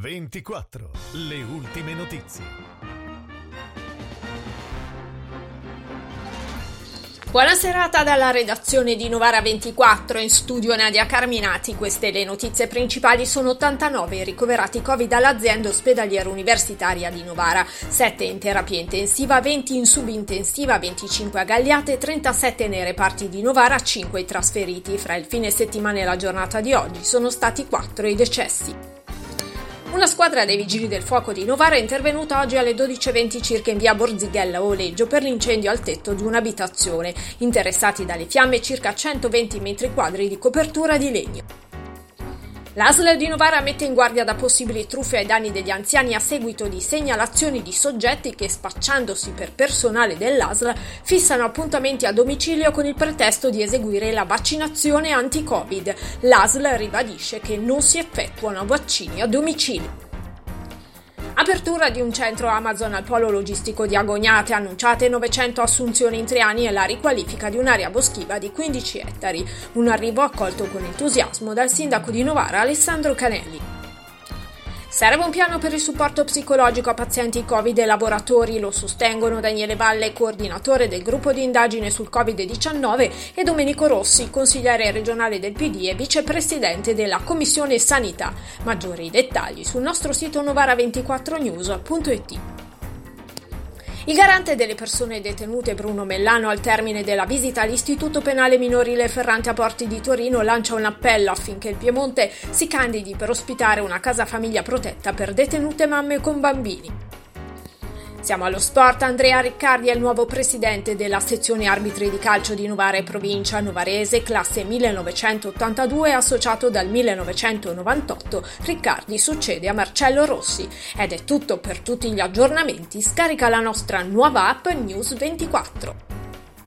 24. Le ultime notizie. Buona serata dalla redazione di Novara 24, in studio Nadia Carminati. Queste le notizie principali sono 89 ricoverati Covid all'azienda ospedaliera universitaria di Novara, 7 in terapia intensiva, 20 in subintensiva, 25 a Gagliate, 37 nei reparti di Novara, 5 trasferiti. Fra il fine settimana e la giornata di oggi sono stati 4 i decessi. Una squadra dei Vigili del Fuoco di Novara è intervenuta oggi alle 12.20 circa in via Borzighella Oleggio per l'incendio al tetto di un'abitazione. Interessati dalle fiamme circa 120 metri quadri di copertura di legno. L'ASL di Novara mette in guardia da possibili truffe ai danni degli anziani a seguito di segnalazioni di soggetti che, spacciandosi per personale dell'ASL, fissano appuntamenti a domicilio con il pretesto di eseguire la vaccinazione anti-Covid. L'ASL ribadisce che non si effettuano vaccini a domicilio. Apertura di un centro Amazon al polo logistico di Agognate, annunciate 900 assunzioni in tre anni e la riqualifica di un'area boschiva di 15 ettari. Un arrivo accolto con entusiasmo dal sindaco di Novara Alessandro Canelli. Serve un piano per il supporto psicologico a pazienti Covid e lavoratori, lo sostengono Daniele Valle, coordinatore del gruppo di indagine sul Covid-19, e Domenico Rossi, consigliere regionale del PD e vicepresidente della Commissione Sanità. Maggiori dettagli sul nostro sito novara24news.it. Il garante delle persone detenute Bruno Mellano al termine della visita all'Istituto Penale Minorile Ferrante a Porti di Torino lancia un appello affinché il Piemonte si candidi per ospitare una casa famiglia protetta per detenute mamme con bambini. Siamo allo sport. Andrea Riccardi è il nuovo presidente della sezione arbitri di calcio di Novara e provincia novarese, classe 1982, associato dal 1998. Riccardi succede a Marcello Rossi. Ed è tutto per tutti gli aggiornamenti. Scarica la nostra nuova app News 24.